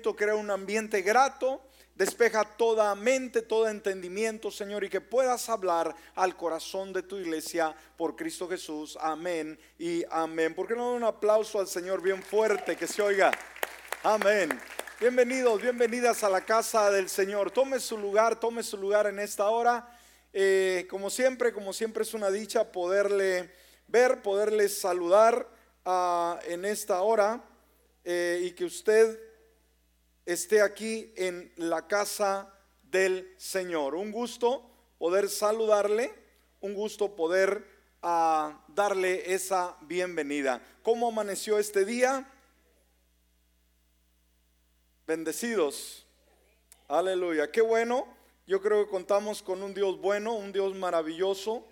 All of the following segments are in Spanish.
crea un ambiente grato, despeja toda mente, todo entendimiento, Señor, y que puedas hablar al corazón de tu iglesia por Cristo Jesús. Amén y amén. ¿Por qué no un aplauso al Señor bien fuerte que se oiga? Amén. Bienvenidos, bienvenidas a la casa del Señor. Tome su lugar, tome su lugar en esta hora. Eh, como siempre, como siempre es una dicha poderle ver, poderle saludar ah, en esta hora eh, y que usted esté aquí en la casa del Señor. Un gusto poder saludarle, un gusto poder ah, darle esa bienvenida. ¿Cómo amaneció este día? Bendecidos. Aleluya. Qué bueno. Yo creo que contamos con un Dios bueno, un Dios maravilloso,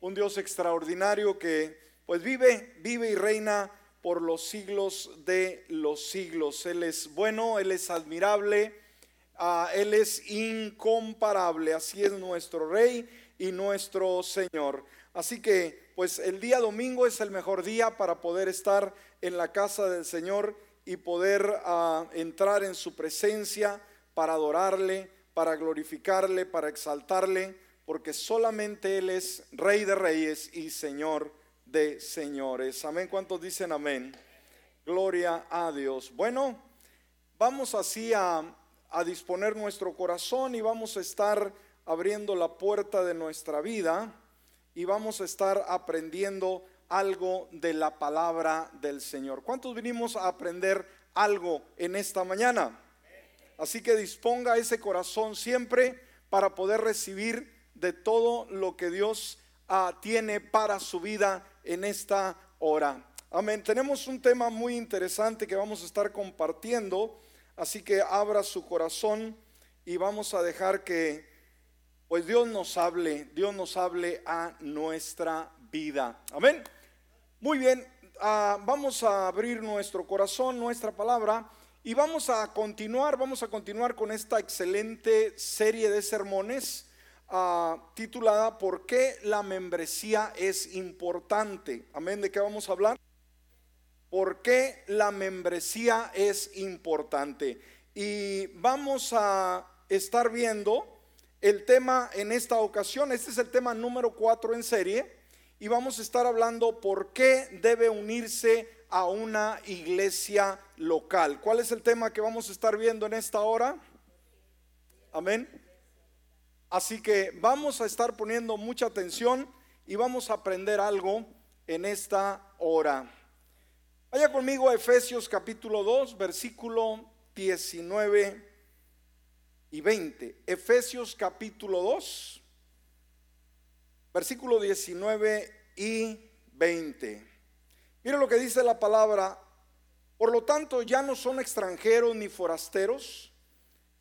un Dios extraordinario que pues vive, vive y reina por los siglos de los siglos. Él es bueno, Él es admirable, ah, Él es incomparable. Así es nuestro Rey y nuestro Señor. Así que, pues el día domingo es el mejor día para poder estar en la casa del Señor y poder ah, entrar en su presencia para adorarle, para glorificarle, para exaltarle, porque solamente Él es Rey de Reyes y Señor de señores. Amén. ¿Cuántos dicen amén? Gloria a Dios. Bueno, vamos así a, disponer nuestro corazón y vamos a estar abriendo la puerta de nuestra vida y vamos a estar aprendiendo algo de la palabra del Señor. ¿Cuántos vinimos a aprender algo en esta mañana? Así que disponga ese corazón siempre para poder recibir de todo lo que Dios ah, tiene para su vida en esta hora. Amén. Tenemos un tema muy interesante que vamos a estar compartiendo, así que abra su corazón y vamos a dejar que pues Dios nos hable, Dios nos hable a nuestra vida. Amén. Muy bien, ah, vamos a abrir nuestro corazón, nuestra palabra y vamos a continuar, vamos a continuar con esta excelente serie de sermones titulada ¿Por qué la membresía es importante? Amén, ¿de qué vamos a hablar? ¿Por qué la membresía es importante? Y vamos a estar viendo el tema en esta ocasión. Este es el tema número 4 en serie. Y vamos a estar hablando por qué debe unirse a una iglesia local. ¿Cuál es el tema que vamos a estar viendo en esta hora? Amén. Así que vamos a estar poniendo mucha atención y vamos a aprender algo en esta hora. Vaya conmigo a Efesios capítulo 2, versículo 19 y 20. Efesios capítulo 2, versículo 19 y 20. Mira lo que dice la palabra. Por lo tanto, ya no son extranjeros ni forasteros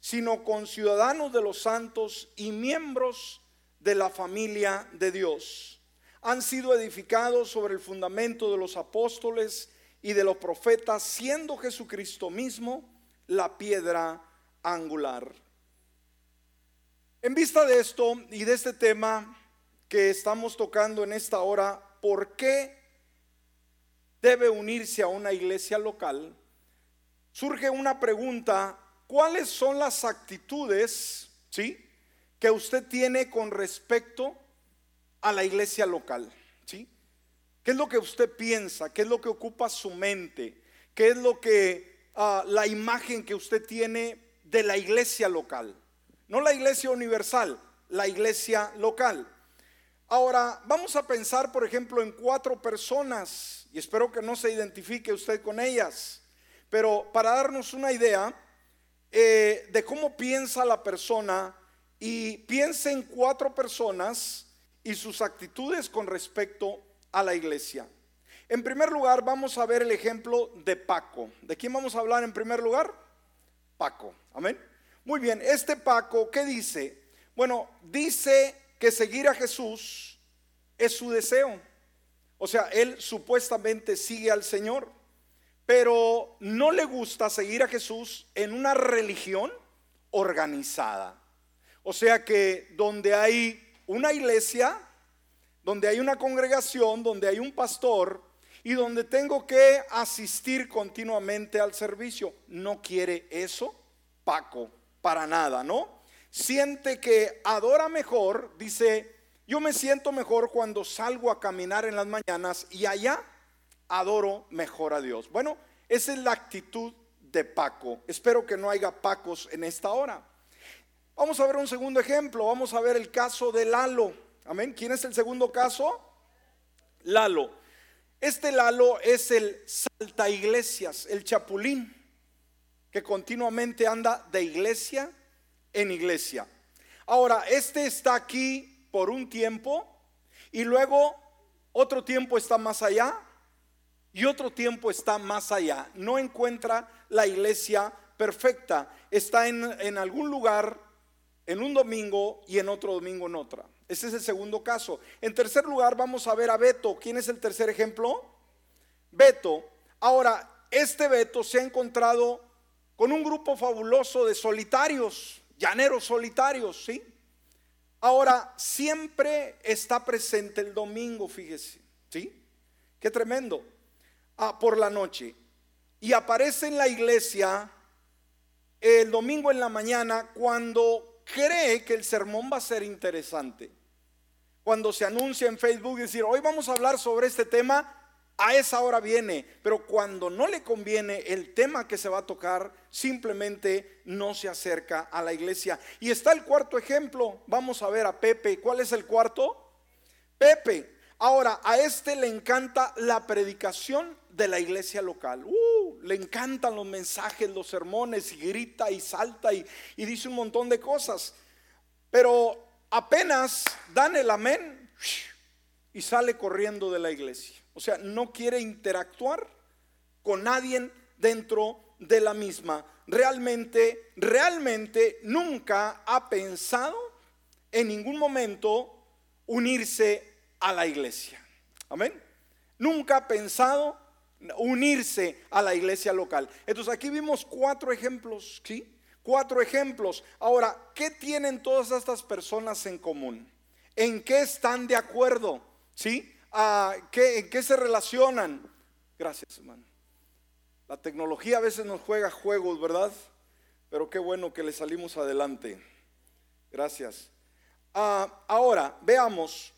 sino con ciudadanos de los santos y miembros de la familia de Dios. Han sido edificados sobre el fundamento de los apóstoles y de los profetas, siendo Jesucristo mismo la piedra angular. En vista de esto y de este tema que estamos tocando en esta hora, ¿por qué debe unirse a una iglesia local? Surge una pregunta ¿Cuáles son las actitudes, sí, que usted tiene con respecto a la iglesia local, sí? ¿Qué es lo que usted piensa? ¿Qué es lo que ocupa su mente? ¿Qué es lo que ah, la imagen que usted tiene de la iglesia local? No la iglesia universal, la iglesia local. Ahora, vamos a pensar, por ejemplo, en cuatro personas, y espero que no se identifique usted con ellas, pero para darnos una idea, eh, de cómo piensa la persona y piense en cuatro personas y sus actitudes con respecto a la iglesia. En primer lugar, vamos a ver el ejemplo de Paco. ¿De quién vamos a hablar en primer lugar? Paco. Amén. Muy bien, este Paco, ¿qué dice? Bueno, dice que seguir a Jesús es su deseo. O sea, él supuestamente sigue al Señor pero no le gusta seguir a Jesús en una religión organizada. O sea que donde hay una iglesia, donde hay una congregación, donde hay un pastor y donde tengo que asistir continuamente al servicio. No quiere eso, Paco, para nada, ¿no? Siente que adora mejor, dice, yo me siento mejor cuando salgo a caminar en las mañanas y allá adoro mejor a Dios. Bueno, esa es la actitud de Paco. Espero que no haya Pacos en esta hora. Vamos a ver un segundo ejemplo. Vamos a ver el caso de Lalo. Amén. ¿Quién es el segundo caso? Lalo. Este Lalo es el salta iglesias, el chapulín, que continuamente anda de iglesia en iglesia. Ahora, este está aquí por un tiempo y luego otro tiempo está más allá y otro tiempo está más allá. No encuentra la iglesia perfecta. Está en, en algún lugar en un domingo y en otro domingo en otra. Ese es el segundo caso. En tercer lugar, vamos a ver a Beto. ¿Quién es el tercer ejemplo? Beto. Ahora, este Beto se ha encontrado con un grupo fabuloso de solitarios, llaneros solitarios, ¿sí? Ahora, siempre está presente el domingo, fíjese, ¿sí? Qué tremendo. Ah, por la noche. Y aparece en la iglesia el domingo en la mañana cuando cree que el sermón va a ser interesante cuando se anuncia en Facebook decir, hoy vamos a hablar sobre este tema, a esa hora viene, pero cuando no le conviene el tema que se va a tocar, simplemente no se acerca a la iglesia. Y está el cuarto ejemplo, vamos a ver a Pepe, ¿cuál es el cuarto? Pepe. Ahora, a este le encanta la predicación de la iglesia local. Uh, le encantan los mensajes, los sermones, y grita y salta y, y dice un montón de cosas. Pero apenas dan el amén y sale corriendo de la iglesia. O sea, no quiere interactuar con nadie dentro de la misma. Realmente, realmente nunca ha pensado en ningún momento unirse a la iglesia. Amén. Nunca ha pensado unirse a la iglesia local. Entonces aquí vimos cuatro ejemplos, ¿sí? Cuatro ejemplos. Ahora, ¿qué tienen todas estas personas en común? ¿En qué están de acuerdo? ¿Sí? ¿A qué, ¿En qué se relacionan? Gracias, hermano. La tecnología a veces nos juega juegos, ¿verdad? Pero qué bueno que le salimos adelante. Gracias. Ah, ahora, veamos,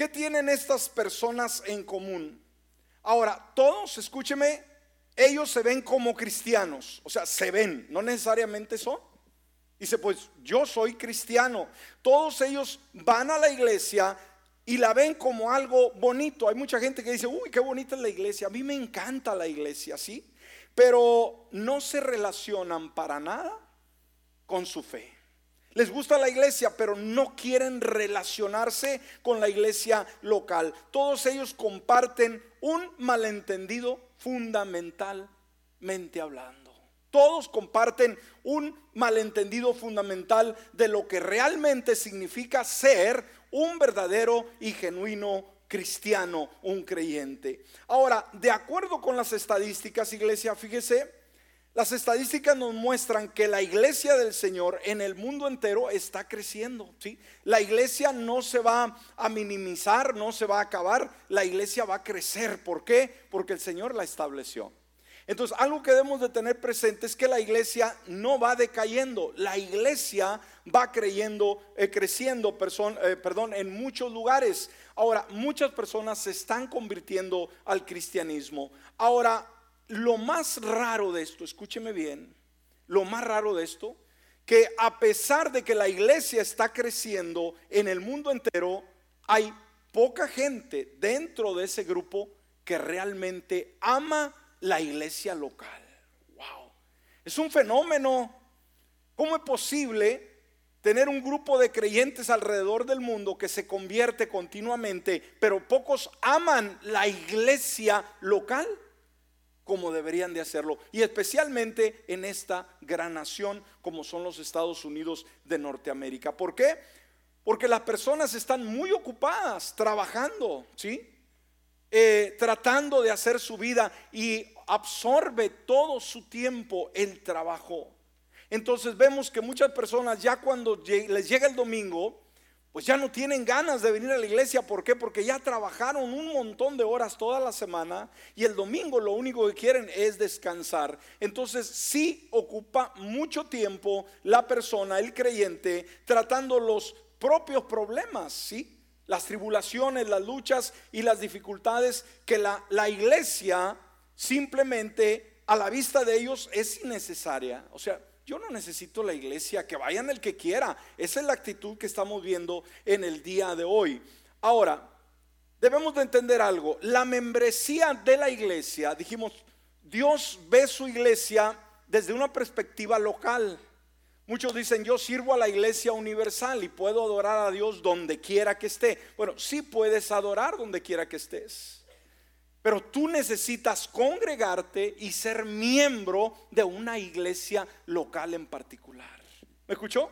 ¿qué tienen estas personas en común? Ahora, todos, escúcheme, ellos se ven como cristianos, o sea, se ven, no necesariamente son. Dice, pues yo soy cristiano. Todos ellos van a la iglesia y la ven como algo bonito. Hay mucha gente que dice, uy, qué bonita es la iglesia. A mí me encanta la iglesia, ¿sí? Pero no se relacionan para nada con su fe. Les gusta la iglesia, pero no quieren relacionarse con la iglesia local. Todos ellos comparten un malentendido fundamentalmente hablando. Todos comparten un malentendido fundamental de lo que realmente significa ser un verdadero y genuino cristiano, un creyente. Ahora, de acuerdo con las estadísticas, iglesia, fíjese, las estadísticas nos muestran que la iglesia del Señor en el mundo entero está creciendo. ¿sí? La iglesia no se va a minimizar, no se va a acabar, la iglesia va a crecer. ¿Por qué? Porque el Señor la estableció. Entonces, algo que debemos de tener presente es que la iglesia no va decayendo, la iglesia va creyendo, eh, creciendo, eh, perdón, en muchos lugares. Ahora, muchas personas se están convirtiendo al cristianismo. Ahora, lo más raro de esto, escúcheme bien, lo más raro de esto, que a pesar de que la iglesia está creciendo en el mundo entero, hay poca gente dentro de ese grupo que realmente ama la iglesia local. Wow. Es un fenómeno. ¿Cómo es posible tener un grupo de creyentes alrededor del mundo que se convierte continuamente, pero pocos aman la iglesia local? Como deberían de hacerlo, y especialmente en esta gran nación como son los Estados Unidos de Norteamérica. ¿Por qué? Porque las personas están muy ocupadas trabajando, ¿sí? Eh, tratando de hacer su vida y absorbe todo su tiempo el trabajo. Entonces vemos que muchas personas ya cuando les llega el domingo, pues ya no tienen ganas de venir a la iglesia. ¿Por qué? Porque ya trabajaron un montón de horas toda la semana y el domingo lo único que quieren es descansar. Entonces sí ocupa mucho tiempo la persona, el creyente, tratando los propios problemas, ¿sí? Las tribulaciones, las luchas y las dificultades que la, iglesia simplemente a la vista de ellos es innecesaria. O sea, yo no necesito la iglesia, que vayan el que quiera. Esa es la actitud que estamos viendo en el día de hoy. Ahora, debemos de entender algo. La membresía de la iglesia, dijimos, Dios ve su iglesia desde una perspectiva local. Muchos dicen, yo sirvo a la iglesia universal y puedo adorar a Dios donde quiera que esté. Bueno, sí puedes adorar donde quiera que estés. Pero tú necesitas congregarte y ser miembro de una iglesia local en particular. ¿Me escuchó?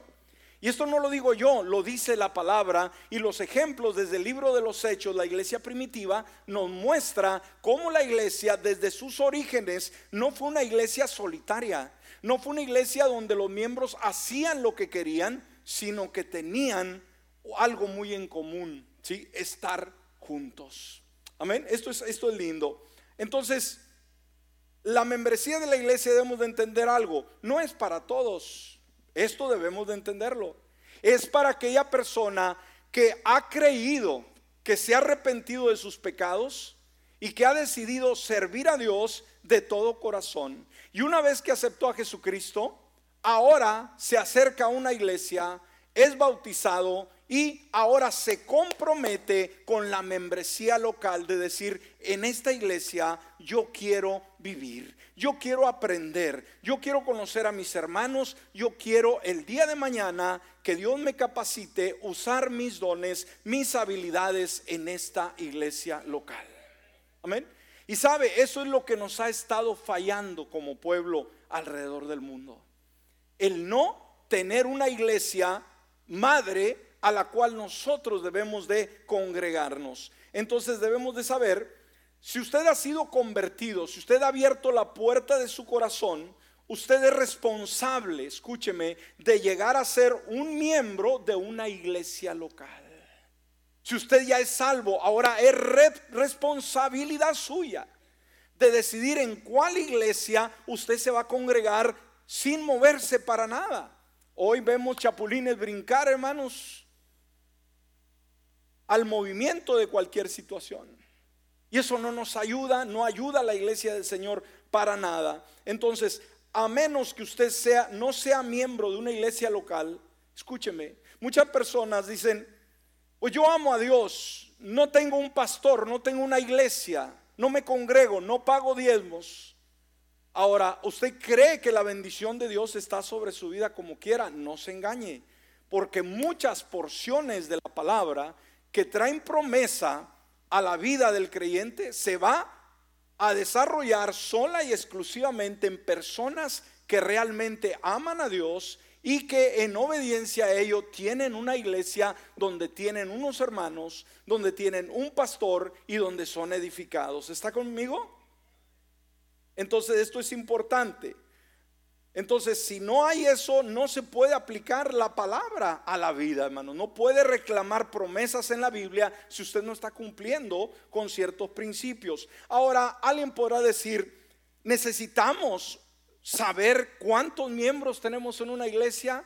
Y esto no lo digo yo, lo dice la palabra y los ejemplos desde el libro de los hechos, la iglesia primitiva nos muestra cómo la iglesia desde sus orígenes no fue una iglesia solitaria, no fue una iglesia donde los miembros hacían lo que querían, sino que tenían algo muy en común, ¿sí? Estar juntos. Amén. Esto es, esto es lindo. Entonces, la membresía de la iglesia debemos de entender algo. No es para todos. Esto debemos de entenderlo. Es para aquella persona que ha creído, que se ha arrepentido de sus pecados y que ha decidido servir a Dios de todo corazón. Y una vez que aceptó a Jesucristo, ahora se acerca a una iglesia, es bautizado y ahora se compromete con la membresía local de decir, en esta iglesia yo quiero vivir, yo quiero aprender, yo quiero conocer a mis hermanos, yo quiero el día de mañana que Dios me capacite usar mis dones, mis habilidades en esta iglesia local. Amén. Y sabe, eso es lo que nos ha estado fallando como pueblo alrededor del mundo. El no tener una iglesia madre a la cual nosotros debemos de congregarnos. Entonces debemos de saber, si usted ha sido convertido, si usted ha abierto la puerta de su corazón, usted es responsable, escúcheme, de llegar a ser un miembro de una iglesia local. Si usted ya es salvo, ahora es responsabilidad suya de decidir en cuál iglesia usted se va a congregar sin moverse para nada. Hoy vemos chapulines brincar, hermanos al movimiento de cualquier situación. Y eso no nos ayuda, no ayuda a la iglesia del Señor para nada. Entonces, a menos que usted sea no sea miembro de una iglesia local, escúcheme, muchas personas dicen, "Pues yo amo a Dios, no tengo un pastor, no tengo una iglesia, no me congrego, no pago diezmos." Ahora, ¿usted cree que la bendición de Dios está sobre su vida como quiera? No se engañe, porque muchas porciones de la palabra que traen promesa a la vida del creyente se va a desarrollar sola y exclusivamente en personas que realmente aman a Dios y que en obediencia a ello tienen una iglesia donde tienen unos hermanos, donde tienen un pastor y donde son edificados. ¿Está conmigo? Entonces esto es importante. Entonces, si no hay eso, no se puede aplicar la palabra a la vida, hermano. No puede reclamar promesas en la Biblia si usted no está cumpliendo con ciertos principios. Ahora, alguien podrá decir, necesitamos saber cuántos miembros tenemos en una iglesia.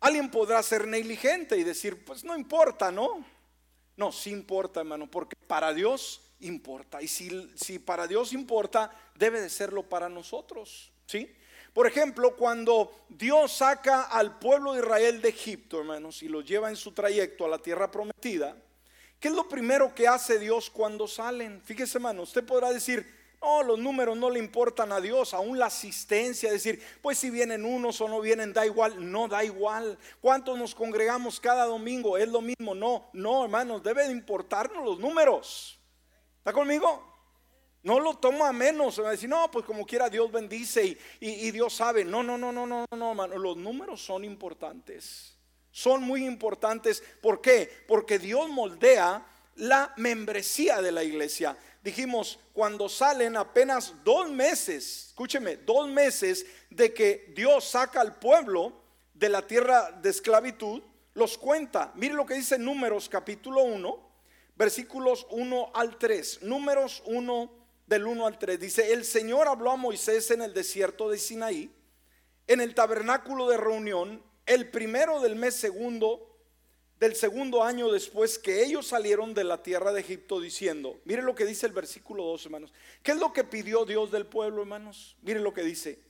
Alguien podrá ser negligente y decir, pues no importa, ¿no? No, sí importa, hermano, porque para Dios importa. Y si, si para Dios importa, debe de serlo para nosotros, ¿sí? Por ejemplo, cuando Dios saca al pueblo de Israel de Egipto, hermanos, y los lleva en su trayecto a la tierra prometida, ¿qué es lo primero que hace Dios cuando salen? Fíjese, hermano, usted podrá decir, no, los números no le importan a Dios, aún la asistencia, decir, pues si vienen unos o no vienen, da igual, no da igual. ¿Cuántos nos congregamos cada domingo? Es lo mismo, no, no, hermanos, debe de importarnos los números. ¿Está conmigo? No lo toma a menos, a decir, no, pues como quiera Dios bendice y, Dios sabe. No, no, no, no, no, no, hermano. Los números son importantes. Son muy importantes. ¿Por qué? Porque Dios moldea la membresía de la iglesia. Dijimos, cuando salen apenas dos meses, escúcheme, dos meses de que Dios saca al pueblo de la tierra de esclavitud, los cuenta. Mire lo que dice Números capítulo 1, versículos 1 al 3. Números 1 del 1 al 3. Dice, el Señor habló a Moisés en el desierto de Sinaí, en el tabernáculo de reunión, el primero del mes segundo del segundo año después que ellos salieron de la tierra de Egipto diciendo, mire lo que dice el versículo 2, hermanos. ¿Qué es lo que pidió Dios del pueblo, hermanos? Mire lo que dice.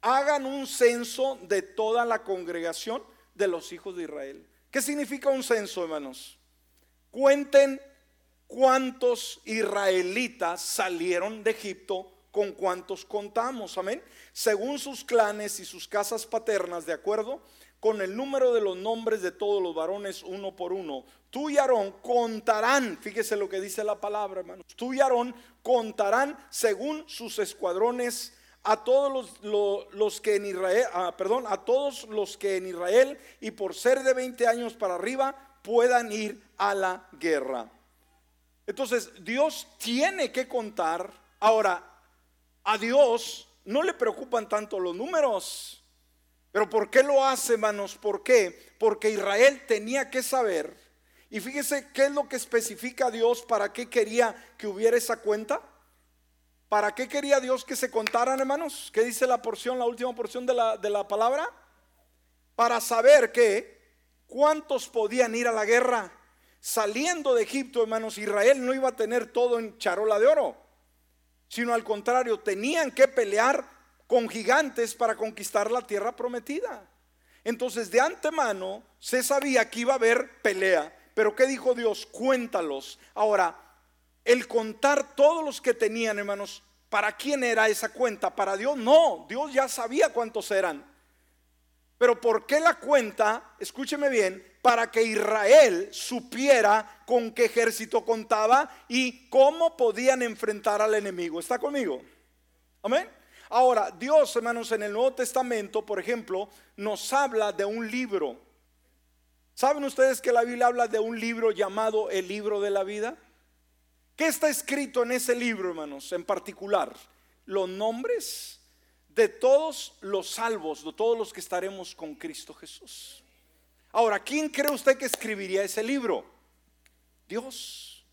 Hagan un censo de toda la congregación de los hijos de Israel. ¿Qué significa un censo, hermanos? Cuenten cuántos israelitas salieron de Egipto con cuántos contamos, amén. Según sus clanes y sus casas paternas, ¿de acuerdo? con el número de los nombres de todos los varones uno por uno. Tú y Aarón contarán, fíjese lo que dice la palabra, hermanos. Tú y Aarón contarán según sus escuadrones a todos los, que en Israel, ah, perdón, a todos los que en Israel y por ser de 20 años para arriba puedan ir a la guerra. Entonces, Dios tiene que contar. Ahora, a Dios no le preocupan tanto los números. Pero ¿por qué lo hace, hermanos? ¿Por qué? Porque Israel tenía que saber. Y fíjese qué es lo que especifica Dios para qué quería que hubiera esa cuenta. ¿Para qué quería Dios que se contaran, hermanos? ¿Qué dice la porción, la última porción de la, de la palabra? Para saber que cuántos podían ir a la guerra. Saliendo de Egipto, hermanos, Israel no iba a tener todo en charola de oro, sino al contrario, tenían que pelear con gigantes para conquistar la tierra prometida. Entonces de antemano se sabía que iba a haber pelea. Pero ¿qué dijo Dios? Cuéntalos. Ahora, el contar todos los que tenían, hermanos, ¿para quién era esa cuenta? ¿Para Dios? No, Dios ya sabía cuántos eran. Pero ¿por qué la cuenta? Escúcheme bien, para que Israel supiera con qué ejército contaba y cómo podían enfrentar al enemigo. ¿Está conmigo? Amén. Ahora, Dios, hermanos, en el Nuevo Testamento, por ejemplo, nos habla de un libro. ¿Saben ustedes que la Biblia habla de un libro llamado el libro de la vida? ¿Qué está escrito en ese libro, hermanos, en particular? Los nombres de todos los salvos, de todos los que estaremos con Cristo Jesús. Ahora, ¿quién cree usted que escribiría ese libro? Dios.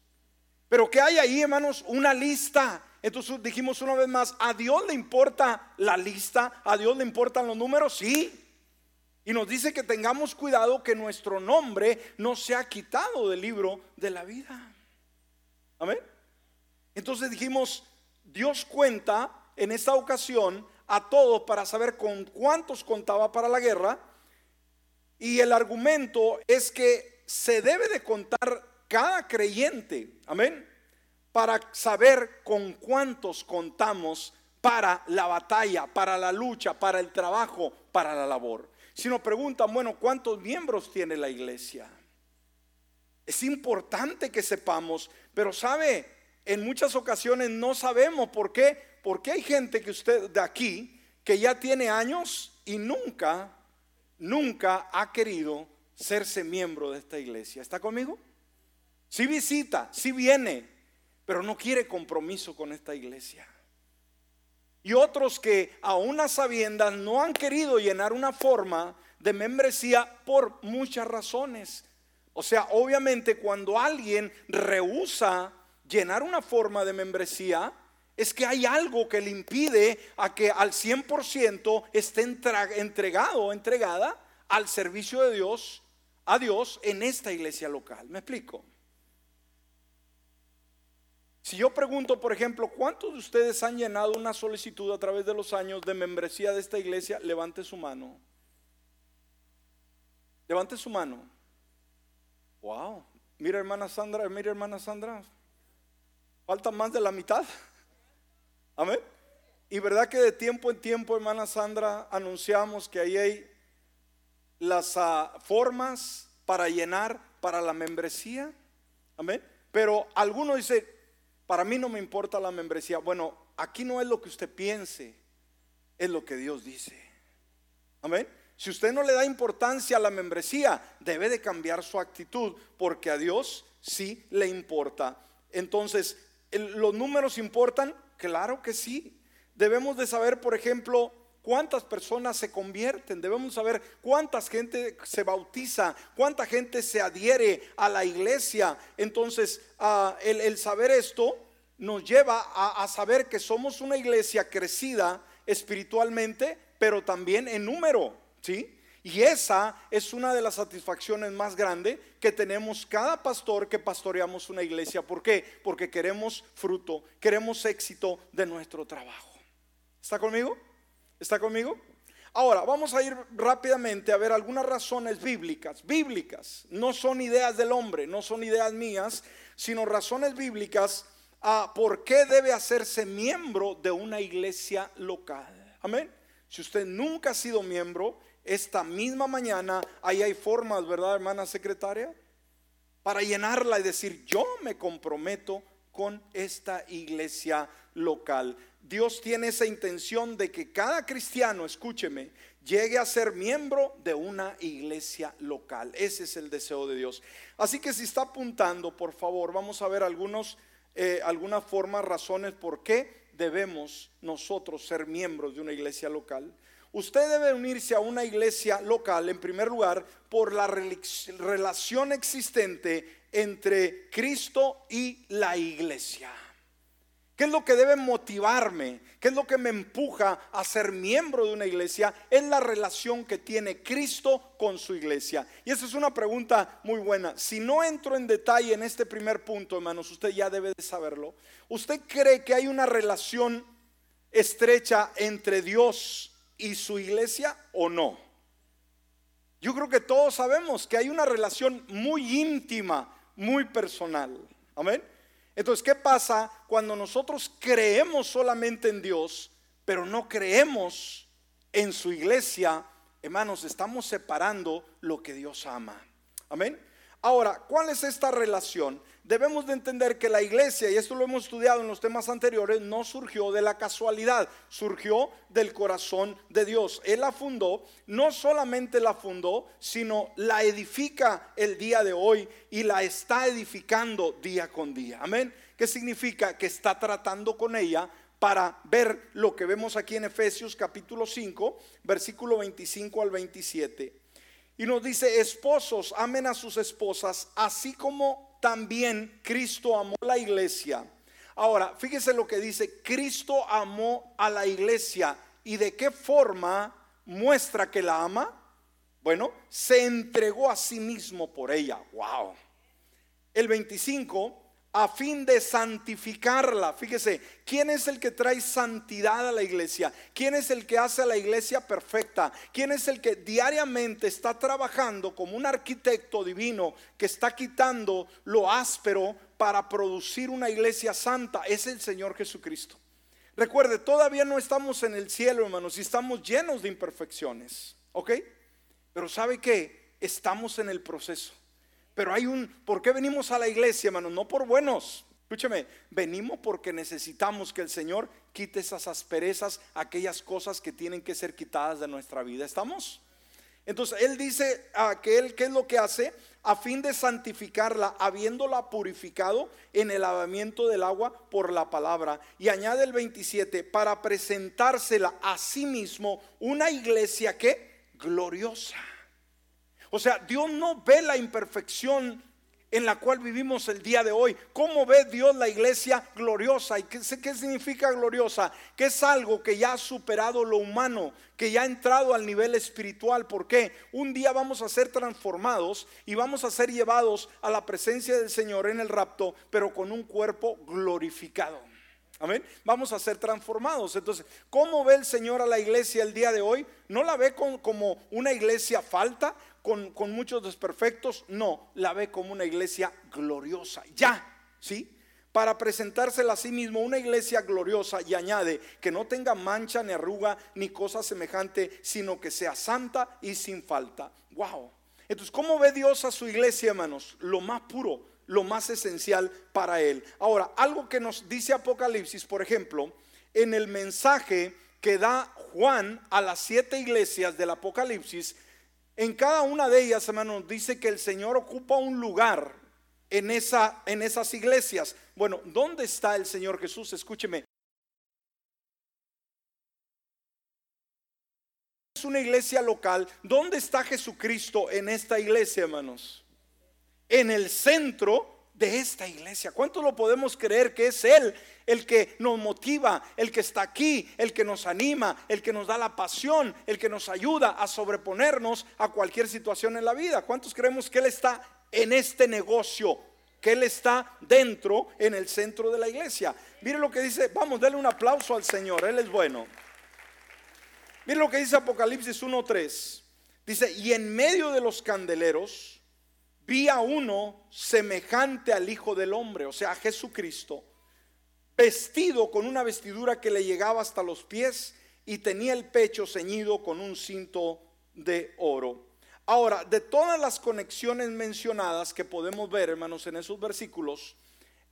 Pero ¿qué hay ahí, hermanos? Una lista entonces dijimos una vez más, ¿a Dios le importa la lista? ¿A Dios le importan los números? Sí. Y nos dice que tengamos cuidado que nuestro nombre no sea quitado del libro de la vida. Amén. Entonces dijimos, Dios cuenta en esta ocasión a todos para saber con cuántos contaba para la guerra. Y el argumento es que se debe de contar cada creyente. Amén para saber con cuántos contamos para la batalla, para la lucha, para el trabajo, para la labor. Si nos preguntan, bueno, ¿cuántos miembros tiene la iglesia? Es importante que sepamos, pero sabe, en muchas ocasiones no sabemos por qué, porque hay gente que usted de aquí que ya tiene años y nunca, nunca ha querido serse miembro de esta iglesia. ¿Está conmigo? Si visita, si viene, pero no quiere compromiso con esta iglesia. Y otros que a unas sabiendas no han querido llenar una forma de membresía por muchas razones. O sea, obviamente cuando alguien rehúsa llenar una forma de membresía, es que hay algo que le impide a que al 100% esté entregado o entregada al servicio de Dios, a Dios en esta iglesia local. ¿Me explico? Si yo pregunto, por ejemplo, ¿cuántos de ustedes han llenado una solicitud a través de los años de membresía de esta iglesia? Levante su mano. Levante su mano. Wow. Mira, hermana Sandra, mira, hermana Sandra. Falta más de la mitad. Amén. Y verdad que de tiempo en tiempo, hermana Sandra, anunciamos que ahí hay las ah, formas para llenar para la membresía. Amén. Pero algunos dicen, para mí no me importa la membresía. Bueno, aquí no es lo que usted piense, es lo que Dios dice. Amén. Si usted no le da importancia a la membresía, debe de cambiar su actitud, porque a Dios sí le importa. Entonces, ¿los números importan? Claro que sí. Debemos de saber, por ejemplo, cuántas personas se convierten, debemos saber cuántas gente se bautiza, cuánta gente se adhiere a la iglesia. Entonces, ah, el, saber esto nos lleva a, a saber que somos una iglesia crecida espiritualmente, pero también en número, ¿sí? Y esa es una de las satisfacciones más grandes que tenemos cada pastor que pastoreamos una iglesia. ¿Por qué? Porque queremos fruto, queremos éxito de nuestro trabajo. ¿Está conmigo? ¿Está conmigo? Ahora, vamos a ir rápidamente a ver algunas razones bíblicas. Bíblicas, no son ideas del hombre, no son ideas mías, sino razones bíblicas a por qué debe hacerse miembro de una iglesia local. Amén. Si usted nunca ha sido miembro, esta misma mañana, ahí hay formas, ¿verdad, hermana secretaria? Para llenarla y decir, yo me comprometo con esta iglesia local. Dios tiene esa intención de que cada cristiano, escúcheme, llegue a ser miembro de una iglesia local. Ese es el deseo de Dios. Así que si está apuntando, por favor, vamos a ver algunos, eh, algunas formas, razones por qué debemos nosotros ser miembros de una iglesia local. Usted debe unirse a una iglesia local, en primer lugar, por la relación existente entre Cristo y la iglesia. ¿Qué es lo que debe motivarme? ¿Qué es lo que me empuja a ser miembro de una iglesia? Es la relación que tiene Cristo con su iglesia. Y esa es una pregunta muy buena. Si no entro en detalle en este primer punto, hermanos, usted ya debe de saberlo. ¿Usted cree que hay una relación estrecha entre Dios y su iglesia o no? Yo creo que todos sabemos que hay una relación muy íntima, muy personal. Amén. Entonces, ¿qué pasa cuando nosotros creemos solamente en Dios, pero no creemos en su iglesia? Hermanos, estamos separando lo que Dios ama. Amén. Ahora, ¿cuál es esta relación? Debemos de entender que la iglesia, y esto lo hemos estudiado en los temas anteriores, no surgió de la casualidad, surgió del corazón de Dios. Él la fundó, no solamente la fundó, sino la edifica el día de hoy y la está edificando día con día. Amén. ¿Qué significa? Que está tratando con ella para ver lo que vemos aquí en Efesios capítulo 5, versículo 25 al 27. Y nos dice, esposos, amen a sus esposas, así como también Cristo amó la iglesia. Ahora, fíjese lo que dice, Cristo amó a la iglesia. ¿Y de qué forma muestra que la ama? Bueno, se entregó a sí mismo por ella. Wow. El 25 a fin de santificarla. Fíjese, ¿quién es el que trae santidad a la iglesia? ¿Quién es el que hace a la iglesia perfecta? ¿Quién es el que diariamente está trabajando como un arquitecto divino que está quitando lo áspero para producir una iglesia santa? Es el Señor Jesucristo. Recuerde, todavía no estamos en el cielo, hermanos, y estamos llenos de imperfecciones, ¿ok? Pero ¿sabe qué? Estamos en el proceso. Pero hay un, ¿por qué venimos a la iglesia, hermano? No por buenos. Escúcheme, venimos porque necesitamos que el Señor quite esas asperezas, aquellas cosas que tienen que ser quitadas de nuestra vida. ¿Estamos? Entonces, Él dice a que Él, ¿qué es lo que hace? A fin de santificarla, habiéndola purificado en el lavamiento del agua por la palabra. Y añade el 27, para presentársela a sí mismo una iglesia que gloriosa o sea, Dios no ve la imperfección en la cual vivimos el día de hoy. ¿Cómo ve Dios la iglesia gloriosa? ¿Y qué, significa gloriosa? Que es algo que ya ha superado lo humano, que ya ha entrado al nivel espiritual. ¿Por qué? Un día vamos a ser transformados y vamos a ser llevados a la presencia del Señor en el rapto, pero con un cuerpo glorificado. Amén. Vamos a ser transformados. Entonces, ¿cómo ve el Señor a la iglesia el día de hoy? ¿No la ve como una iglesia falta? Con, muchos desperfectos, no, la ve como una iglesia gloriosa, ya, ¿sí? para presentársela a sí mismo una iglesia gloriosa y añade que no tenga mancha ni arruga ni cosa semejante, sino que sea santa y sin falta. Wow. Entonces, ¿cómo ve Dios a su iglesia, hermanos? Lo más puro, lo más esencial para él. Ahora, algo que nos dice Apocalipsis, por ejemplo, en el mensaje que da Juan a las siete iglesias del Apocalipsis, en cada una de ellas, hermanos, dice que el Señor ocupa un lugar en, esa, en esas iglesias. Bueno, ¿dónde está el Señor Jesús? Escúcheme, una iglesia local, ¿dónde está Jesucristo en esta iglesia, hermanos? En el centro de esta iglesia. ¿Cuánto lo podemos creer que es Él el que nos motiva, el que está aquí, el que nos anima, el que nos da la pasión, el que nos ayuda a sobreponernos a cualquier situación en la vida? ¿Cuántos creemos que Él está en este negocio? Que Él está dentro, en el centro de la iglesia. Mire lo que dice, vamos, denle un aplauso al Señor, Él es bueno. Mire lo que dice Apocalipsis 1.3. Dice, y en medio de los candeleros, vi a uno semejante al Hijo del Hombre, o sea, a Jesucristo, vestido con una vestidura que le llegaba hasta los pies y tenía el pecho ceñido con un cinto de oro. Ahora, de todas las conexiones mencionadas que podemos ver, hermanos, en esos versículos,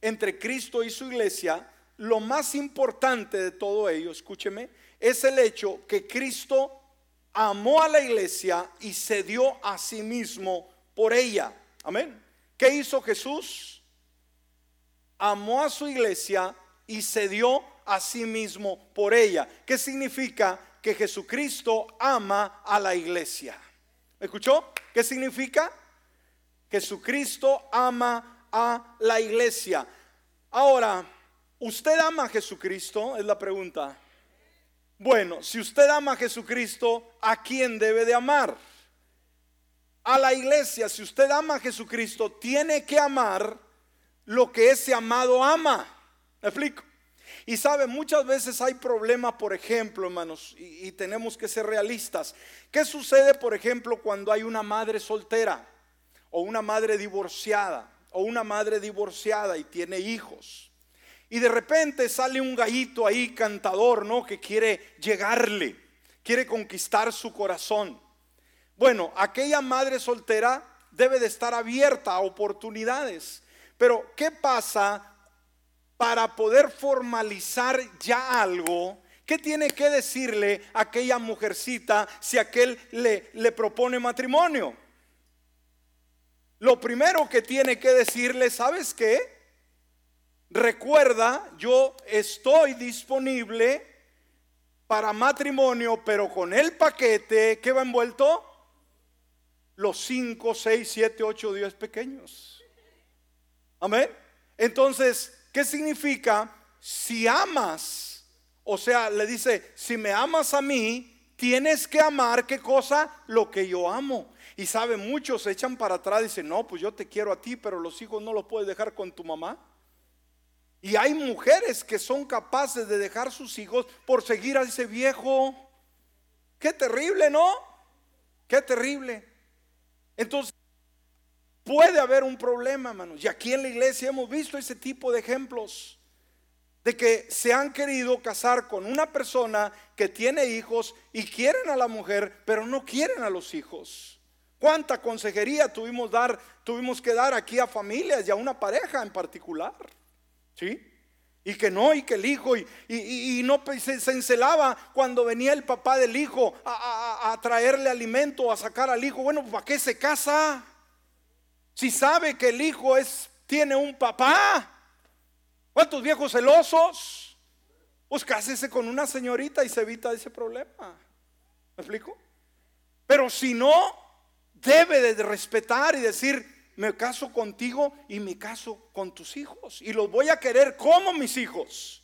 entre Cristo y su iglesia, lo más importante de todo ello, escúcheme, es el hecho que Cristo amó a la iglesia y se dio a sí mismo por ella. Amén. ¿Qué hizo Jesús? Amó a su iglesia y se dio a sí mismo por ella. ¿Qué significa? Que Jesucristo ama a la iglesia. ¿Me escuchó? ¿Qué significa? Jesucristo ama a la iglesia. Ahora, ¿usted ama a Jesucristo? Es la pregunta. Bueno, si usted ama a Jesucristo, ¿a quién debe de amar? A la iglesia, si usted ama a Jesucristo, tiene que amar lo que ese amado ama. ¿Me explico? Y sabe, muchas veces hay problemas, por ejemplo, hermanos, y, y, tenemos que ser realistas. ¿Qué sucede, por ejemplo, cuando hay una madre soltera o una madre divorciada o una madre divorciada y tiene hijos? Y de repente sale un gallito ahí cantador, ¿no? Que quiere llegarle, quiere conquistar su corazón. Bueno, aquella madre soltera debe de estar abierta a oportunidades. Pero, ¿qué pasa para poder formalizar ya algo? ¿Qué tiene que decirle aquella mujercita si aquel le, le propone matrimonio? Lo primero que tiene que decirle, ¿sabes qué? Recuerda, yo estoy disponible para matrimonio, pero con el paquete, ¿qué va envuelto? Los 5, 6, 7, 8 días pequeños. Amén. Entonces, ¿qué significa? Si amas, o sea, le dice, si me amas a mí, tienes que amar, ¿qué cosa? Lo que yo amo. Y sabe, muchos se echan para atrás y dicen, no, pues yo te quiero a ti, pero los hijos no los puedes dejar con tu mamá. Y hay mujeres que son capaces de dejar sus hijos por seguir a ese viejo. Qué terrible, ¿no? Qué terrible. Entonces, puede haber un problema, hermanos. Y aquí en la iglesia hemos visto ese tipo de ejemplos de que se han querido casar con una persona que tiene hijos y quieren a la mujer, pero no quieren a los hijos. ¿Cuánta consejería tuvimos, dar, tuvimos que dar aquí a familias y a una pareja en particular? ¿Sí? Y que no, y que el hijo, y, y, no se, se, encelaba cuando venía el papá del hijo a, a, traerle alimento, a sacar al hijo. Bueno, ¿para qué se casa? Si sabe que el hijo es, tiene un papá. ¿Cuántos viejos celosos? Pues cásese con una señorita y se evita ese problema. ¿Me explico? Pero si no, debe de respetar y decir, me caso contigo y me caso con tus hijos. Y los voy a querer como mis hijos.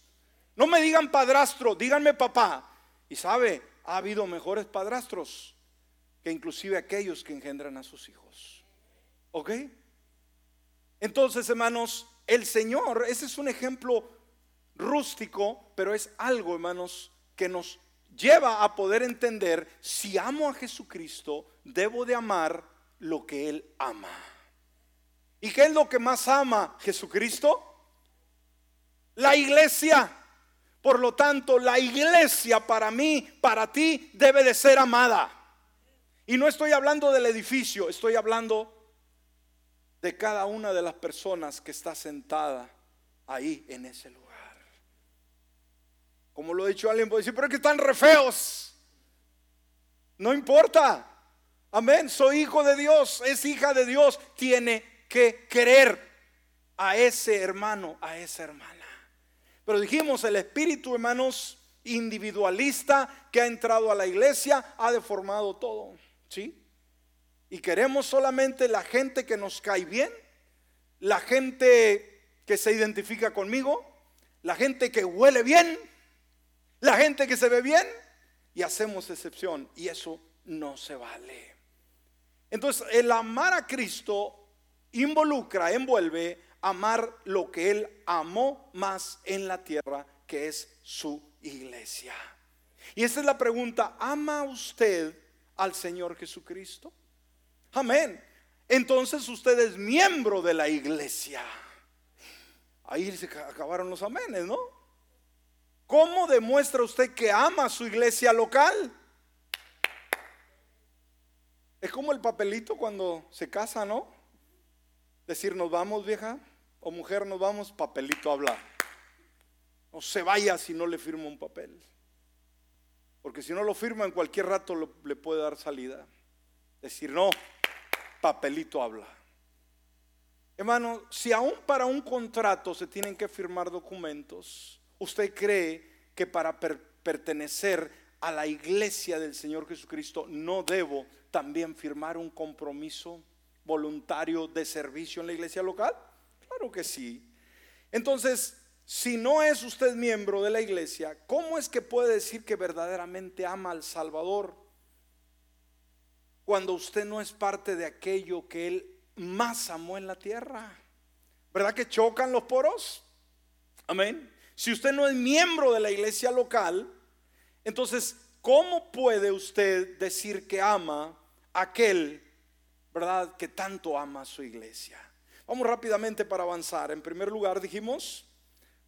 No me digan padrastro, díganme papá. Y sabe, ha habido mejores padrastros que inclusive aquellos que engendran a sus hijos. ¿Ok? Entonces, hermanos, el Señor, ese es un ejemplo rústico, pero es algo, hermanos, que nos lleva a poder entender, si amo a Jesucristo, debo de amar lo que Él ama. ¿Y qué es lo que más ama Jesucristo? La iglesia. Por lo tanto, la iglesia para mí, para ti, debe de ser amada. Y no estoy hablando del edificio, estoy hablando de cada una de las personas que está sentada ahí en ese lugar. Como lo he dicho alguien, puede decir, pero es que están re feos. No importa. Amén. Soy hijo de Dios, es hija de Dios. Tiene que querer a ese hermano, a esa hermana. Pero dijimos, el Espíritu, hermanos, individualista que ha entrado a la iglesia ha deformado todo, ¿sí? Y queremos solamente la gente que nos cae bien, la gente que se identifica conmigo, la gente que huele bien, la gente que se ve bien, y hacemos excepción, y eso no se vale. Entonces, el amar a Cristo involucra, envuelve amar lo que Él amó más en la tierra, que es su iglesia. Y esta es la pregunta, ¿ama usted al Señor Jesucristo? Amén. Entonces usted es miembro de la iglesia. Ahí se acabaron los amenes, ¿no? ¿Cómo demuestra usted que ama a su iglesia local? Es como el papelito cuando se casa, ¿no? Decir, nos vamos, vieja, o mujer, nos vamos, papelito a hablar. No se vaya si no le firma un papel. Porque si no lo firma en cualquier rato le puede dar salida. Decir, no, papelito habla. Hermano, si aún para un contrato se tienen que firmar documentos, ¿usted cree que para pertenecer a la iglesia del Señor Jesucristo no debo también firmar un compromiso voluntario de servicio en la iglesia local? Claro que sí. Entonces, si no es usted miembro de la iglesia, ¿cómo es que puede decir que verdaderamente ama al Salvador cuando usted no es parte de aquello que Él más amó en la tierra? ¿Verdad que chocan los poros? Amén. Si usted no es miembro de la iglesia local, entonces, ¿cómo puede usted decir que ama a aquel, verdad, que tanto ama su iglesia? Vamos rápidamente para avanzar. En primer lugar, dijimos,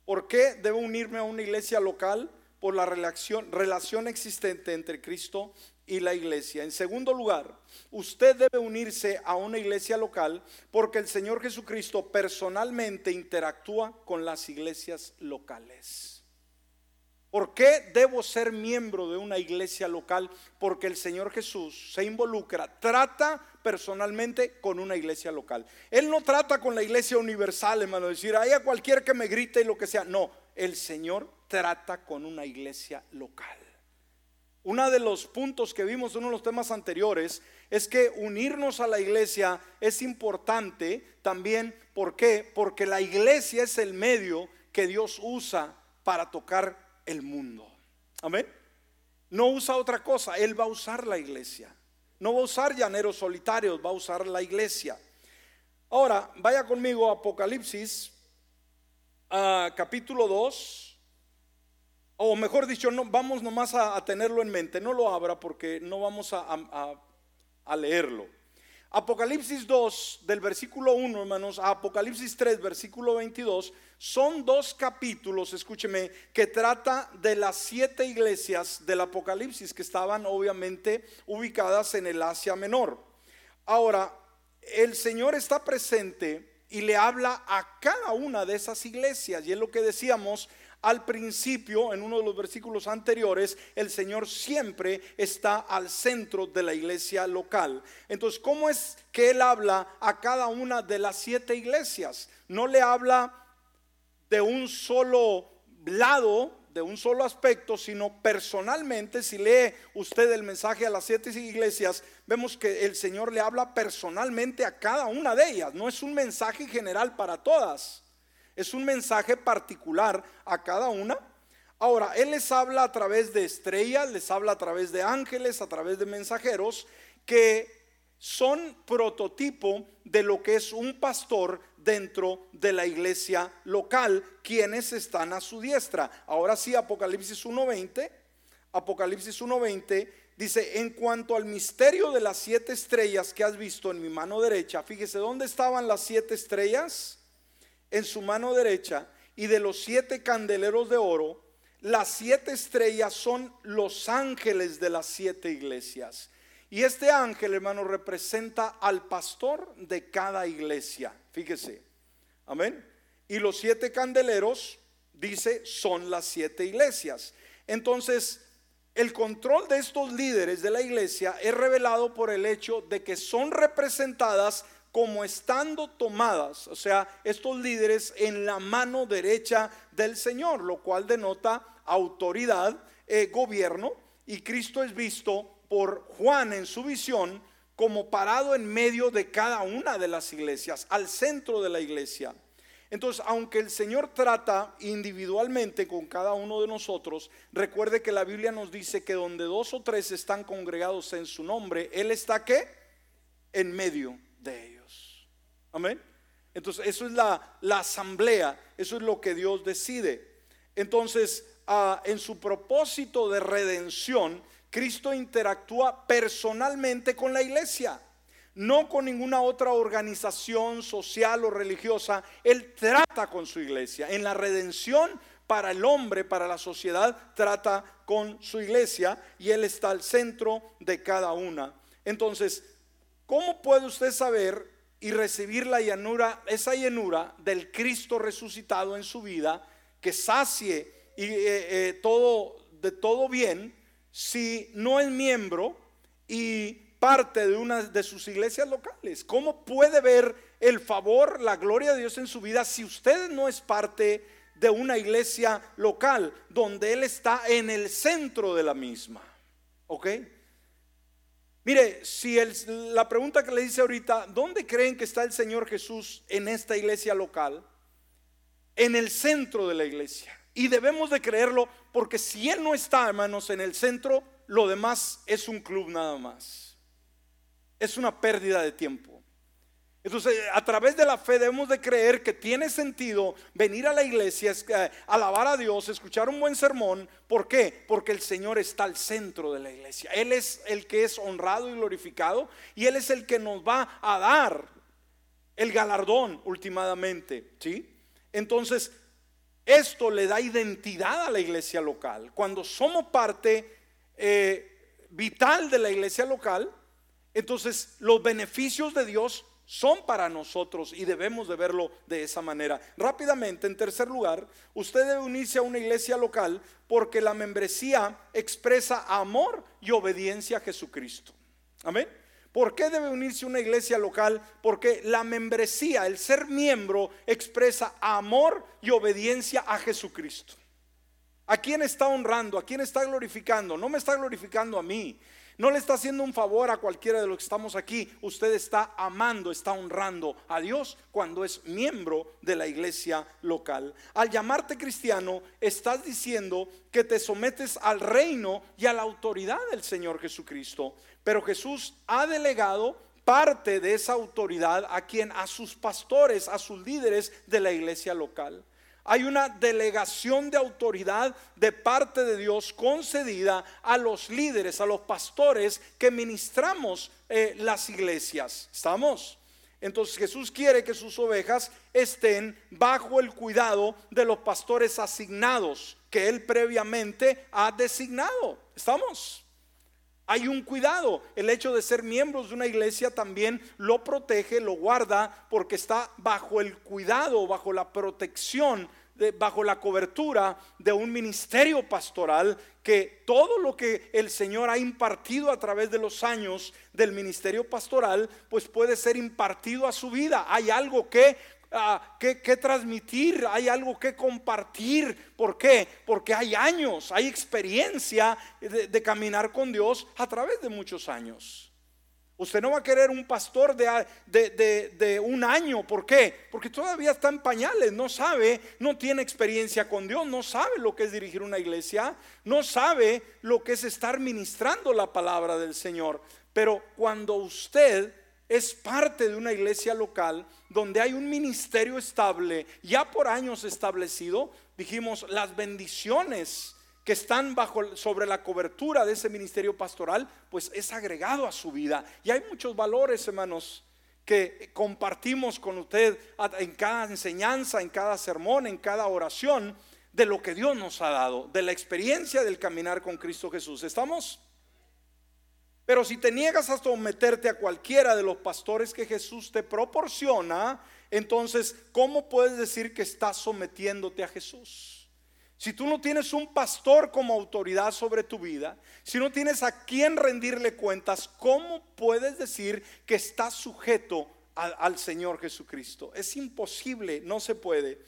¿Por qué debo unirme a una iglesia local? Por la relación, relación existente entre Cristo y la iglesia. En segundo lugar, usted debe unirse a una iglesia local porque el Señor Jesucristo personalmente interactúa con las iglesias locales. ¿Por qué debo ser miembro de una iglesia local? Porque el Señor Jesús se involucra, trata personalmente con una iglesia local. Él no trata con la iglesia universal, hermano, decir, hay a cualquier que me grite y lo que sea. No, el Señor trata con una iglesia local. Uno de los puntos que vimos en uno de los temas anteriores es que unirnos a la iglesia es importante también. ¿Por qué? Porque la iglesia es el medio que Dios usa para tocar el mundo. Amén. No usa otra cosa, Él va a usar la iglesia. No va a usar llaneros solitarios, va a usar la iglesia. Ahora, vaya conmigo a Apocalipsis, capítulo 2, o mejor dicho, no, vamos nomás a, tenerlo en mente, no lo abra porque no vamos a leerlo. Apocalipsis 2 del versículo 1, hermanos, a Apocalipsis 3, versículo 22, son dos capítulos, escúcheme, que trata de las siete iglesias del Apocalipsis que estaban obviamente ubicadas en el Asia Menor. Ahora, el Señor está presente y le habla a cada una de esas iglesias. Y es lo que decíamos al principio, en uno de los versículos anteriores, el Señor siempre está al centro de la iglesia local. Entonces, ¿cómo es que Él habla a cada una de las siete iglesias? No le habla de un solo lado, de un solo aspecto, sino personalmente. Si lee usted el mensaje a las siete iglesias, vemos que el Señor le habla personalmente a cada una de ellas. No es un mensaje general para todas. Es un mensaje particular a cada una. Ahora, Él les habla a través de estrellas, les habla a través de ángeles, a través de mensajeros, que son prototipo de lo que es un pastor dentro de la iglesia local, quienes están a su diestra. Ahora sí, Apocalipsis 1.20, Apocalipsis 1.20 dice, en cuanto al misterio de las siete estrellas que has visto en mi mano derecha, fíjese, ¿dónde estaban las siete estrellas? En su mano derecha y de los siete candeleros de oro, las siete estrellas son los ángeles de las siete iglesias. Y este ángel, hermano, representa al pastor de cada iglesia. Fíjese. Amén. Y los siete candeleros, dice, son las siete iglesias. Entonces, el control de estos líderes de la iglesia es revelado por el hecho de que son representadas como estando tomadas, o sea, estos líderes en la mano derecha del Señor, lo cual denota autoridad, eh, gobierno, y Cristo es visto por Juan en su visión como parado en medio de cada una de las iglesias, al centro de la iglesia. Entonces, aunque el Señor trata individualmente con cada uno de nosotros, recuerde que la Biblia nos dice que donde dos o tres están congregados en su nombre, Él está qué? En medio de ellos. Amén. Entonces, eso es la, la asamblea, eso es lo que Dios decide. Entonces, ah, en su propósito de redención, Cristo interactúa personalmente con la iglesia no con ninguna otra organización social o religiosa. Él trata con su iglesia. En la redención para el hombre, para la sociedad, trata con su iglesia y Él está al centro de cada una. Entonces, ¿cómo puede usted saber y recibir la llanura, esa llenura del Cristo resucitado en su vida, que sacie y eh, eh, todo de todo bien, si no es miembro y parte de una de sus iglesias locales? ¿Cómo puede ver el favor, la gloria de Dios en su vida si usted no es parte de una iglesia local donde Él está en el centro de la misma? ¿Ok? Mire, si la pregunta que le dice ahorita, ¿dónde creen que está el Señor Jesús en esta iglesia local? En el centro de la iglesia. Y debemos de creerlo porque si Él no está, hermanos, en el centro, lo demás es un club nada más es una pérdida de tiempo. Entonces, a través de la fe debemos de creer que tiene sentido venir a la iglesia, eh, alabar a Dios, escuchar un buen sermón. ¿Por qué? Porque el Señor está al centro de la iglesia. Él es el que es honrado y glorificado y Él es el que nos va a dar el galardón últimamente. ¿sí? Entonces, esto le da identidad a la iglesia local. Cuando somos parte eh, vital de la iglesia local, entonces, los beneficios de Dios son para nosotros y debemos de verlo de esa manera. Rápidamente, en tercer lugar, usted debe unirse a una iglesia local porque la membresía expresa amor y obediencia a Jesucristo. Amén. ¿Por qué debe unirse una iglesia local? Porque la membresía, el ser miembro, expresa amor y obediencia a Jesucristo. ¿A quién está honrando? ¿A quién está glorificando? No me está glorificando a mí. No le está haciendo un favor a cualquiera de los que estamos aquí. Usted está amando, está honrando a Dios cuando es miembro de la iglesia local. Al llamarte cristiano, estás diciendo que te sometes al reino y a la autoridad del Señor Jesucristo. Pero Jesús ha delegado parte de esa autoridad a quien a sus pastores, a sus líderes de la iglesia local. Hay una delegación de autoridad de parte de Dios concedida a los líderes, a los pastores que ministramos eh, las iglesias. ¿Estamos? Entonces Jesús quiere que sus ovejas estén bajo el cuidado de los pastores asignados que él previamente ha designado. ¿Estamos? Hay un cuidado. El hecho de ser miembros de una iglesia también lo protege, lo guarda, porque está bajo el cuidado, bajo la protección, bajo la cobertura de un ministerio pastoral que todo lo que el Señor ha impartido a través de los años del ministerio pastoral, pues puede ser impartido a su vida. Hay algo que ah, que, transmitir, hay algo que compartir. ¿Por qué? Porque hay años, hay experiencia de, caminar con Dios a través de muchos años. Usted no va a querer un pastor de, de, un año. ¿Por qué? Porque todavía está en pañales, no sabe, no tiene experiencia con Dios, no sabe lo que es dirigir una iglesia, no sabe lo que es estar ministrando la palabra del Señor. Pero cuando usted es parte de una iglesia local donde hay un ministerio estable, ya por años establecido, dijimos, las bendiciones que están bajo sobre la cobertura de ese ministerio pastoral, pues es agregado a su vida. Y hay muchos valores, hermanos, que compartimos con usted en cada enseñanza, en cada sermón, en cada oración, de lo que Dios nos ha dado, de la experiencia del caminar con Cristo Jesús. ¿Estamos? Pero si te niegas a someterte a cualquiera de los pastores que Jesús te proporciona, entonces, ¿cómo puedes decir que estás sometiéndote a Jesús? Si tú no tienes un pastor como autoridad sobre tu vida, si no tienes a quien rendirle cuentas, ¿cómo puedes decir que estás sujeto al, Señor Jesucristo? Es imposible, no se puede.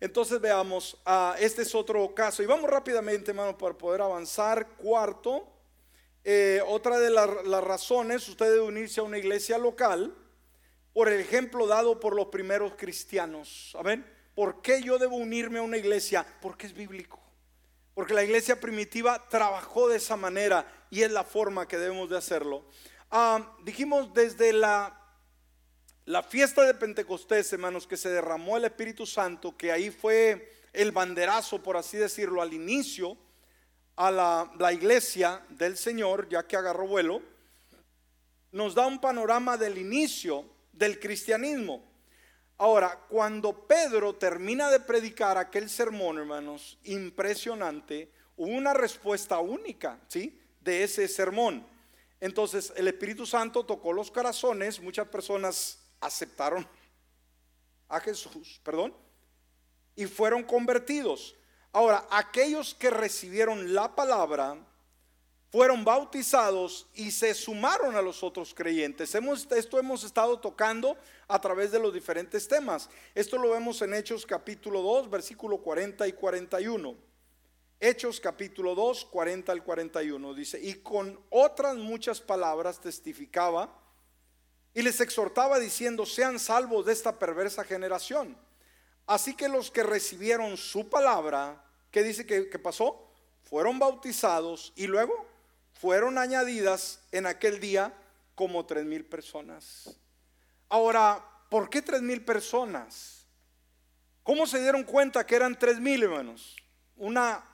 Entonces veamos, ah, este es otro caso. Y vamos rápidamente, hermano, para poder avanzar. Cuarto, eh, otra de las razones, usted debe unirse a una iglesia local por el ejemplo dado por los primeros cristianos. ¿Amén? ¿Por qué yo debo unirme a una iglesia? Porque es bíblico. Porque la iglesia primitiva trabajó de esa manera y es la forma que debemos de hacerlo. Ah, dijimos desde la la fiesta de Pentecostés, hermanos, que se derramó el Espíritu Santo, que ahí fue el banderazo, por así decirlo, al inicio a la, iglesia del Señor, ya que agarró vuelo, nos da un panorama del inicio del cristianismo. Ahora, cuando Pedro termina de predicar aquel sermón, hermanos, impresionante, hubo una respuesta única, ¿sí? De ese sermón. Entonces, el Espíritu Santo tocó los corazones, muchas personas aceptaron a Jesús, perdón, y fueron convertidos. Ahora, aquellos que recibieron la palabra fueron bautizados y se sumaron a los otros creyentes. Hemos, esto hemos estado tocando a través de los diferentes temas. Esto lo vemos en Hechos capítulo 2, versículo 40 y 41. Hechos capítulo 2, 40 al 41 dice, y con otras muchas palabras testificaba y les exhortaba diciendo, sean salvos de esta perversa generación. Así que los que recibieron su palabra, ¿qué dice que, pasó? Fueron bautizados y luego fueron añadidas en aquel día como tres mil personas. Ahora, ¿por qué tres mil personas? ¿Cómo se dieron cuenta que eran tres mil hermanos? Una,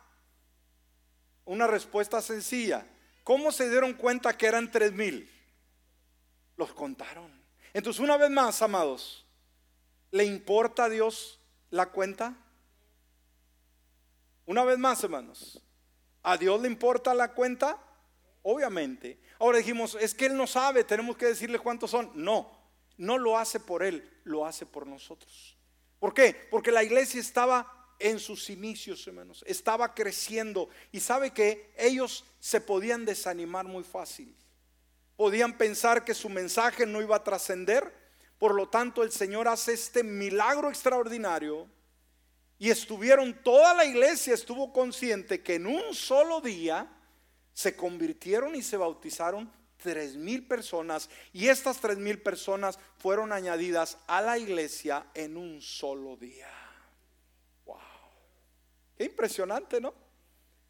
una respuesta sencilla. ¿Cómo se dieron cuenta que eran tres mil? los contaron. Entonces, una vez más, amados, ¿le importa a Dios la cuenta? Una vez más, hermanos, ¿a Dios le importa la cuenta? Obviamente. Ahora dijimos, es que Él no sabe, tenemos que decirle cuántos son. No, no lo hace por Él, lo hace por nosotros. ¿Por qué? Porque la iglesia estaba en sus inicios, hermanos, estaba creciendo y sabe que ellos se podían desanimar muy fácil podían pensar que su mensaje no iba a trascender. Por lo tanto, el Señor hace este milagro extraordinario y estuvieron, toda la iglesia estuvo consciente que en un solo día se convirtieron y se bautizaron tres mil personas y estas tres mil personas fueron añadidas a la iglesia en un solo día. Wow, qué impresionante, ¿no?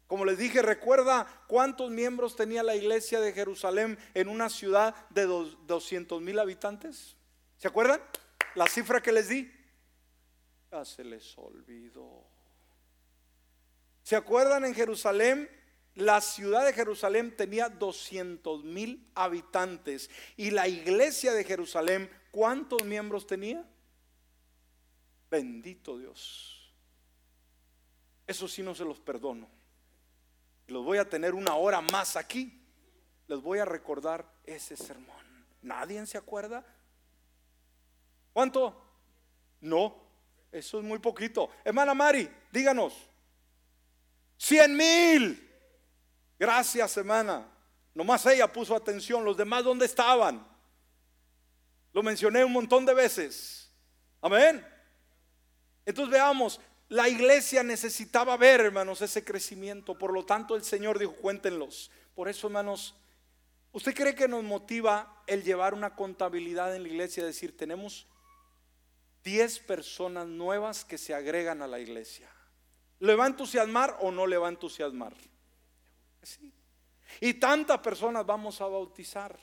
Como les dije, recuerda cuántos miembros tenía la iglesia de Jerusalén en una ciudad de 200 mil habitantes. ¿Se acuerdan? La cifra que les di. Ya se les olvidó. ¿Se acuerdan en Jerusalén? La ciudad de Jerusalén tenía 200 mil habitantes. Y la iglesia de Jerusalén, ¿cuántos miembros tenía? Bendito Dios. Eso sí no se los perdono los voy a tener una hora más aquí, les voy a recordar ese sermón. ¿Nadie se acuerda? ¿Cuánto? No, eso es muy poquito. Hermana Mari, díganos. Cien mil. Gracias, hermana. Nomás ella puso atención. Los demás, ¿dónde estaban? Lo mencioné un montón de veces. Amén. Entonces veamos, la iglesia necesitaba ver, hermanos, ese crecimiento. Por lo tanto, el Señor dijo, cuéntenlos. Por eso, hermanos, ¿usted cree que nos motiva el llevar una contabilidad en la iglesia? Decir, tenemos 10 personas nuevas que se agregan a la iglesia. ¿Le va a entusiasmar o no le va a entusiasmar? Y tantas personas vamos a bautizar.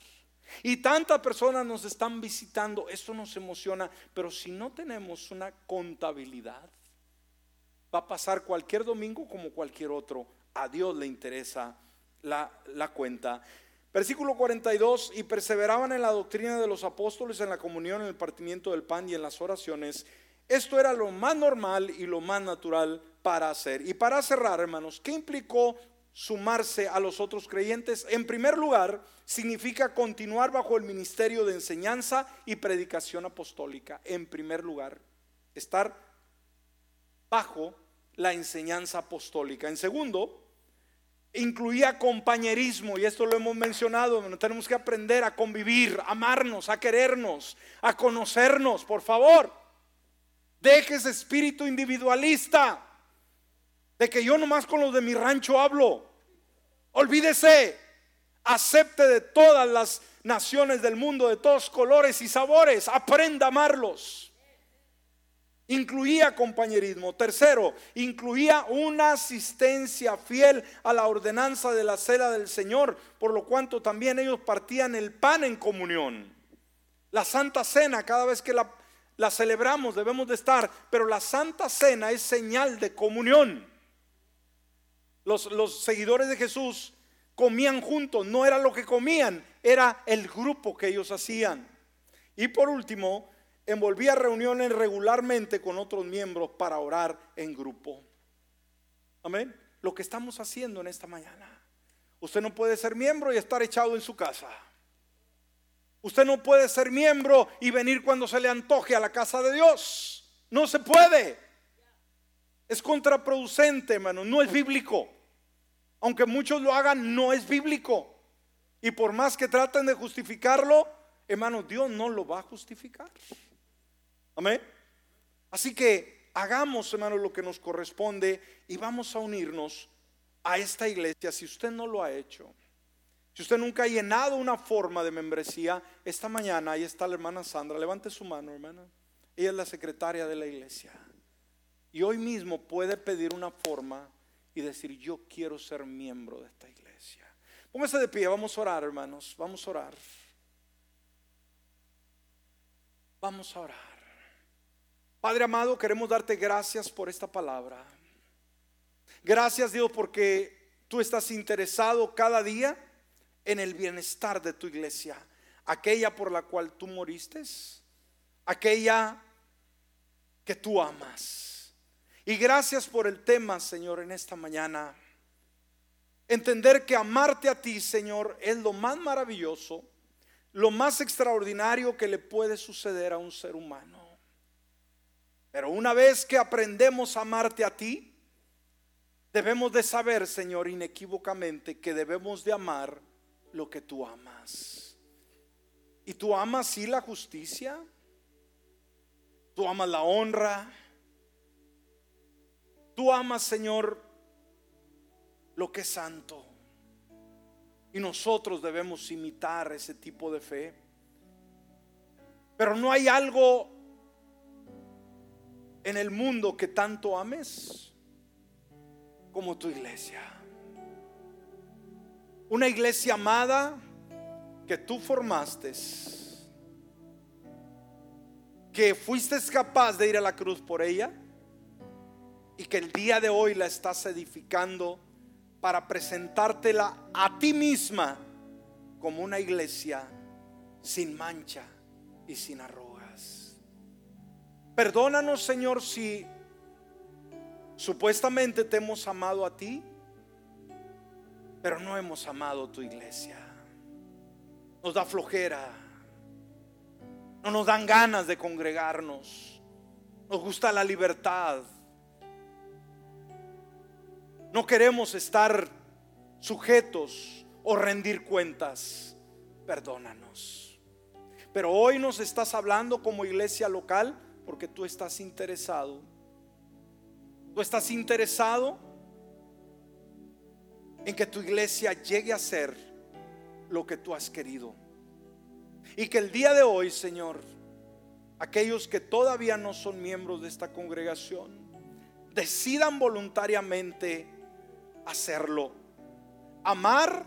Y tantas personas nos están visitando. Eso nos emociona. Pero si no tenemos una contabilidad, va a pasar cualquier domingo como cualquier otro. A Dios le interesa la, la cuenta. Versículo 42, y perseveraban en la doctrina de los apóstoles, en la comunión, en el partimiento del pan y en las oraciones. Esto era lo más normal y lo más natural para hacer. Y para cerrar, hermanos, ¿qué implicó sumarse a los otros creyentes? En primer lugar, significa continuar bajo el ministerio de enseñanza y predicación apostólica. En primer lugar, estar bajo la enseñanza apostólica. En segundo, incluía compañerismo, y esto lo hemos mencionado, tenemos que aprender a convivir, a amarnos, a querernos, a conocernos, por favor. Deje ese espíritu individualista de que yo nomás con los de mi rancho hablo. Olvídese, acepte de todas las naciones del mundo, de todos colores y sabores, aprenda a amarlos. Incluía compañerismo. Tercero, incluía una asistencia fiel a la ordenanza de la cena del Señor, por lo cuanto también ellos partían el pan en comunión. La Santa Cena, cada vez que la, celebramos debemos de estar, pero la Santa Cena es señal de comunión. Los seguidores de Jesús comían juntos, no era lo que comían, era el grupo que ellos hacían. Y por último, envolvía reuniones regularmente con otros miembros para orar en grupo. Amén. Lo que estamos haciendo en esta mañana. Usted no puede ser miembro y estar echado en su casa. Usted no puede ser miembro y venir cuando se le antoje a la casa de Dios. No se puede. Es contraproducente, hermano. No es bíblico. Aunque muchos lo hagan, no es bíblico. Y por más que traten de justificarlo, hermano, Dios no lo va a justificar. Amén. Así que hagamos, hermano, lo que nos corresponde y vamos a unirnos a esta iglesia si usted no lo ha hecho. Si usted nunca ha llenado una forma de membresía, esta mañana ahí está la hermana Sandra. Levante su mano, hermana. Ella es la secretaria de la iglesia. Y hoy mismo puede pedir una forma y decir, yo quiero ser miembro de esta iglesia. Póngase de pie, vamos a orar, hermanos. Vamos a orar. Vamos a orar. Padre amado, queremos darte gracias por esta palabra. Gracias Dios porque tú estás interesado cada día en el bienestar de tu iglesia, aquella por la cual tú moriste, aquella que tú amas. Y gracias por el tema, Señor, en esta mañana. Entender que amarte a ti, Señor, es lo más maravilloso, lo más extraordinario que le puede suceder a un ser humano. Pero una vez que aprendemos a amarte a ti, debemos de saber, Señor, inequívocamente que debemos de amar lo que tú amas. Y tú amas sí la justicia, tú amas la honra, tú amas, Señor, lo que es santo. Y nosotros debemos imitar ese tipo de fe. Pero no hay algo en el mundo que tanto ames como tu iglesia. Una iglesia amada que tú formaste, que fuiste capaz de ir a la cruz por ella y que el día de hoy la estás edificando para presentártela a ti misma como una iglesia sin mancha y sin arroz. Perdónanos, Señor, si supuestamente te hemos amado a ti, pero no hemos amado tu iglesia. Nos da flojera. No nos dan ganas de congregarnos. Nos gusta la libertad. No queremos estar sujetos o rendir cuentas. Perdónanos. Pero hoy nos estás hablando como iglesia local porque tú estás interesado. Tú estás interesado en que tu iglesia llegue a ser lo que tú has querido. Y que el día de hoy, Señor, aquellos que todavía no son miembros de esta congregación, decidan voluntariamente hacerlo. Amar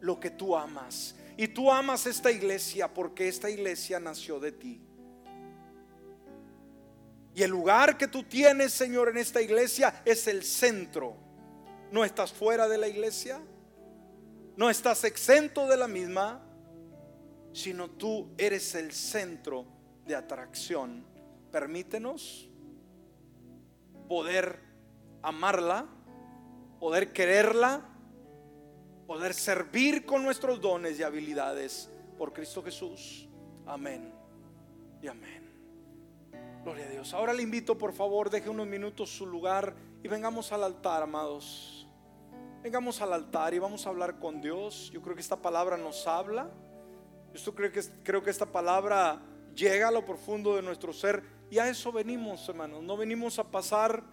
lo que tú amas. Y tú amas esta iglesia porque esta iglesia nació de ti. Y el lugar que tú tienes, Señor, en esta iglesia es el centro. No estás fuera de la iglesia, no estás exento de la misma, sino tú eres el centro de atracción. Permítenos poder amarla, poder quererla, poder servir con nuestros dones y habilidades por Cristo Jesús. Amén y amén. Gloria a Dios. Ahora le invito, por favor, deje unos minutos su lugar y vengamos al altar, amados. Vengamos al altar y vamos a hablar con Dios. Yo creo que esta palabra nos habla. Yo creo que, creo que esta palabra llega a lo profundo de nuestro ser Y a eso venimos, hermanos. No venimos a pasar